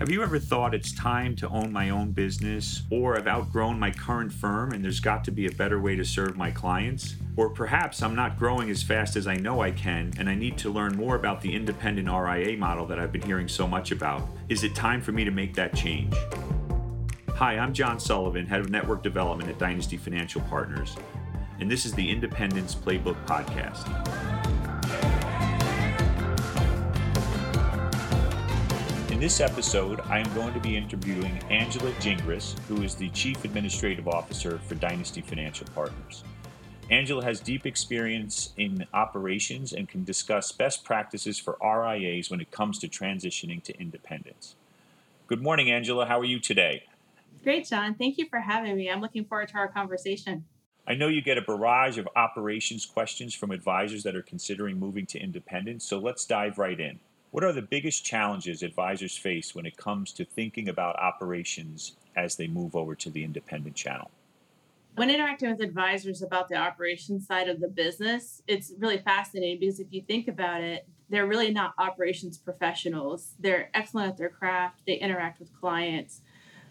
Have you ever thought it's time to own my own business, or I've outgrown my current firm and there's got to be a better way to serve my clients? Or perhaps I'm not growing as fast as I know I can and I need to learn more about the independent RIA model that I've been hearing so much about. Is it time for me to make that change? Hi, I'm John Sullivan, Head of Network Development at Dynasty Financial Partners, and this is the Independence Playbook Podcast. This episode, I am going to be interviewing Angela Gingras, who is the Chief Administrative Officer for Dynasty Financial Partners. Angela has deep experience in operations and can discuss best practices for RIAs when it comes to transitioning to independence. Good morning, Angela. How are you today? Great, John. Thank you for having me. I'm looking forward to our conversation. I know you get a barrage of operations questions from advisors that are considering moving to independence, so let's dive right in. What are the biggest challenges advisors face when it comes to thinking about operations as they move over to the independent channel? When interacting with advisors about the operations side of the business, it's really fascinating because if you think about it, they're really not operations professionals. They're excellent at their craft, they interact with clients.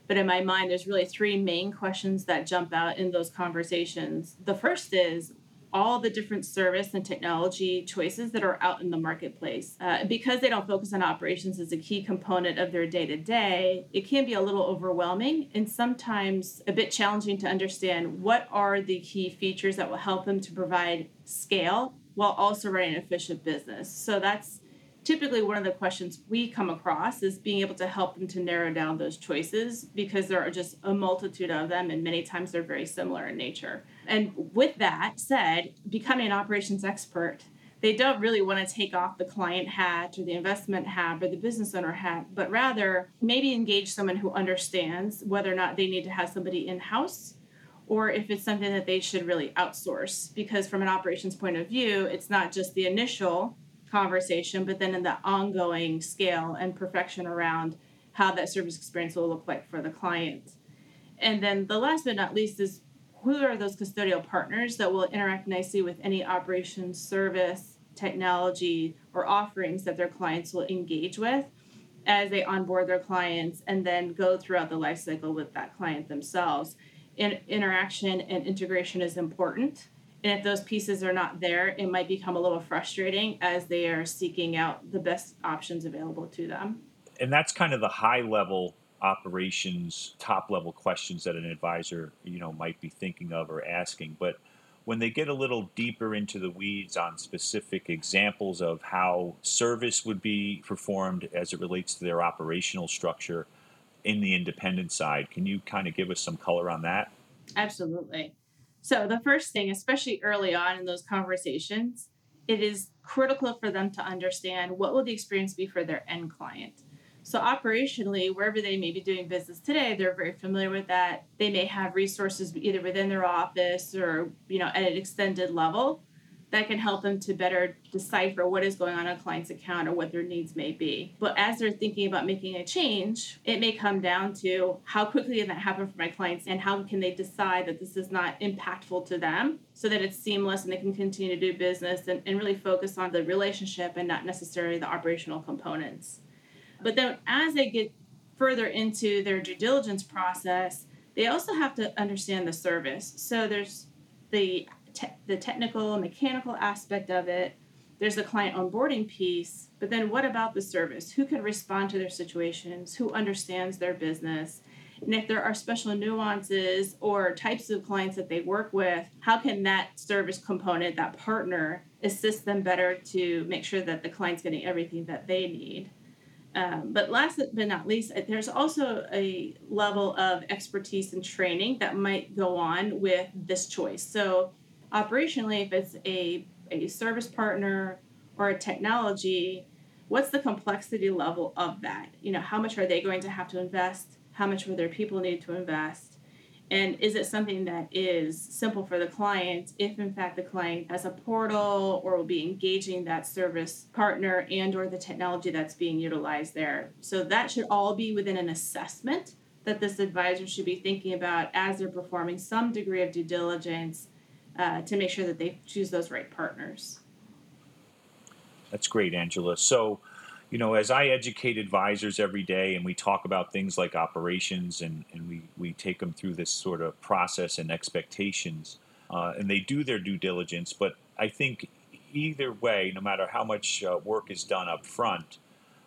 But in my mind, there's really three main questions that jump out in those conversations. The first is all the different service and technology choices that are out in the marketplace. Uh, because they don't focus on operations as a key component of their day to day, it can be a little overwhelming and sometimes a bit challenging to understand what are the key features that will help them to provide scale while also running an efficient business. So that's typically one of the questions we come across is being able to help them to narrow down those choices because there are just a multitude of them and many times they're very similar in nature. And with that said, becoming an operations expert, they don't really want to take off the client hat or the investment hat or the business owner hat, but rather maybe engage someone who understands whether or not they need to have somebody in house or if it's something that they should really outsource. Because from an operations point of view, it's not just the initial conversation, but then in the ongoing scale and perfection around how that service experience will look like for the client. And then the last but not least is who are those custodial partners that will interact nicely with any operations, service, technology, or offerings that their clients will engage with as they onboard their clients and then go throughout the life cycle with that client themselves. In, interaction and integration is important and if those pieces are not there, it might become a little frustrating as they are seeking out the best options available to them. And that's kind of the high level operations, top level questions that an advisor, you know, might be thinking of or asking. But when they get a little deeper into the weeds on specific examples of how service would be performed as it relates to their operational structure in the independent side, can you kind of give us some color on that? Absolutely. So, the first thing, especially early on in those conversations, it is critical for them to understand what will the experience be for their end client. So operationally, wherever they may be doing business today, they're very familiar with that. They may have resources either within their office or, you know, at an extended level that can help them to better decipher what is going on a client's account or what their needs may be. But as they're thinking about making a change, it may come down to how quickly can that happen for my clients and how can they decide that this is not impactful to them so that it's seamless and they can continue to do business and, and really focus on the relationship and not necessarily the operational components. But then as they get further into their due diligence process, they also have to understand the service. So there's the te- the technical mechanical aspect of it. There's the client onboarding piece but then what about the service? Who can respond to their situations? Who understands their business? And if there are special nuances or types of clients that they work with how can that service component that partner assist them better to make sure that the client's getting everything that they need um, but last but not least, there's also a level of expertise and training that might go on with this choice. So, operationally, if it's a, a service partner or a technology, what's the complexity level of that? You know, how much are they going to have to invest? How much will their people need to invest? And is it something that is simple for the client if in fact the client has a portal or will be engaging that service partner and or the technology that's being utilized there? So that should all be within an assessment that this advisor should be thinking about as they're performing some degree of due diligence uh, to make sure that they choose those right partners. That's great, Angela. So, you know, as I educate advisors every day and we talk about things like operations and, and we, we take them through this sort of process and expectations, uh, and they do their due diligence. But I think either way, no matter how much uh, work is done up front,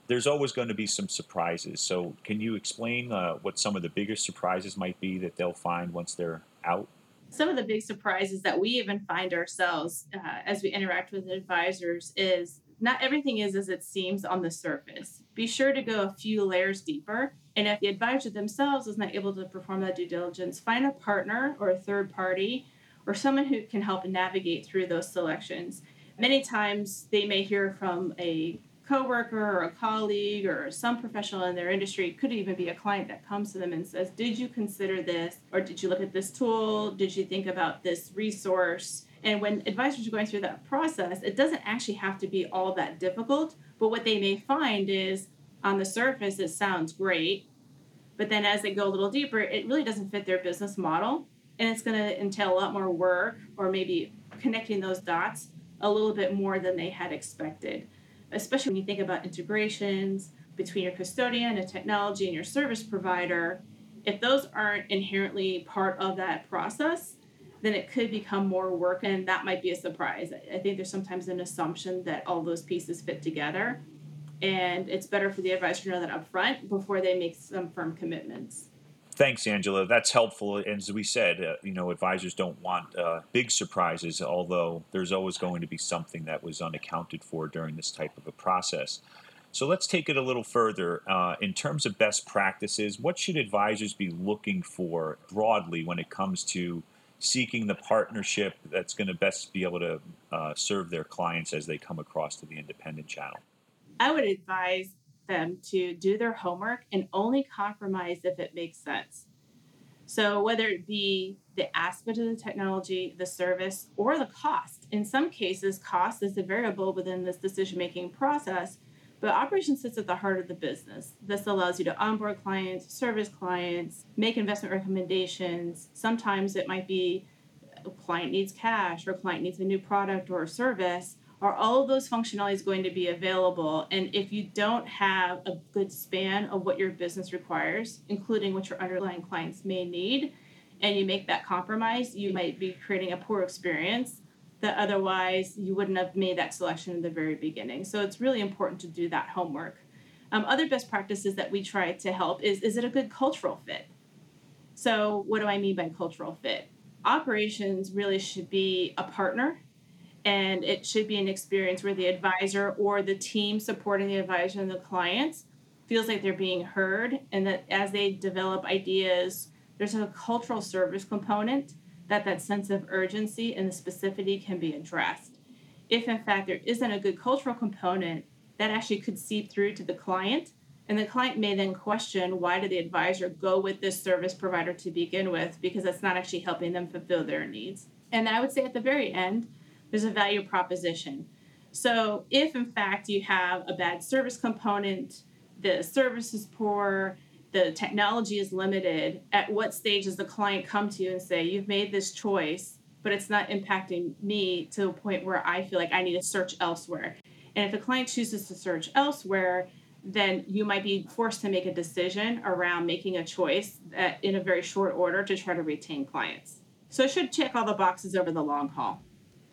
there's always going to be some surprises. So, can you explain uh, what some of the biggest surprises might be that they'll find once they're out? Some of the big surprises that we even find ourselves uh, as we interact with advisors is not everything is as it seems on the surface. Be sure to go a few layers deeper. And if the advisor themselves is not able to perform that due diligence, find a partner or a third party or someone who can help navigate through those selections. Many times they may hear from a coworker or a colleague or some professional in their industry could even be a client that comes to them and says did you consider this or did you look at this tool did you think about this resource and when advisors are going through that process, it doesn't actually have to be all that difficult. But what they may find is on the surface, it sounds great. But then as they go a little deeper, it really doesn't fit their business model. And it's going to entail a lot more work or maybe connecting those dots a little bit more than they had expected, especially when you think about integrations between your custodian and technology and your service provider. If those aren't inherently part of that process, then it could become more work and that might be a surprise. I think there's sometimes an assumption that all those pieces fit together and it's better for the advisor to know that up front before they make some firm commitments. Thanks, Angela. That's helpful. And as we said, uh, you know, advisors don't want uh, big surprises, although there's always going to be something that was unaccounted for during this type of a process. So let's take it a little further. Uh, in terms of best practices, what should advisors be looking for broadly when it comes to seeking the partnership that's going to best be able to uh, serve their clients as they come across to the independent channel? I would advise them to do their homework and only compromise if it makes sense. So, whether it be the aspect of the technology, the service, or the cost, in some cases, cost is a variable within this decision making process but operations sits at the heart of the business. This allows you to onboard clients, service clients, make investment recommendations. Sometimes it might be a client needs cash or a client needs a new product or a service. Are all of those functionalities going to be available? And if you don't have a good span of what your business requires, including what your underlying clients may need, and you make that compromise, you might be creating a poor experience that otherwise you wouldn't have made that selection in the very beginning. So it's really important to do that homework. Um, other best practices that we try to help is is it a good cultural fit? So, what do I mean by cultural fit? Operations really should be a partner and it should be an experience where the advisor or the team supporting the advisor and the clients feels like they're being heard and that as they develop ideas, there's a cultural service component that that sense of urgency and the specificity can be addressed. If in fact there isn't a good cultural component, that actually could seep through to the client, and the client may then question why did the advisor go with this service provider to begin with because that's not actually helping them fulfill their needs. And I would say at the very end, there's a value proposition. So if in fact you have a bad service component, the service is poor, the technology is limited, at what stage does the client come to you and say, You've made this choice, but it's not impacting me to a point where I feel like I need to search elsewhere? And if the client chooses to search elsewhere, then you might be forced to make a decision around making a choice that in a very short order to try to retain clients. So it should check all the boxes over the long haul.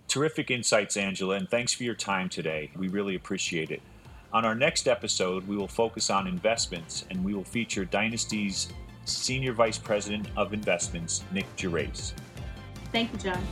Terrific insights, Angela, and thanks for your time today. We really appreciate it. On our next episode, we will focus on investments and we will feature Dynasty's Senior Vice President of Investments, Nick Gervais. Thank you, John.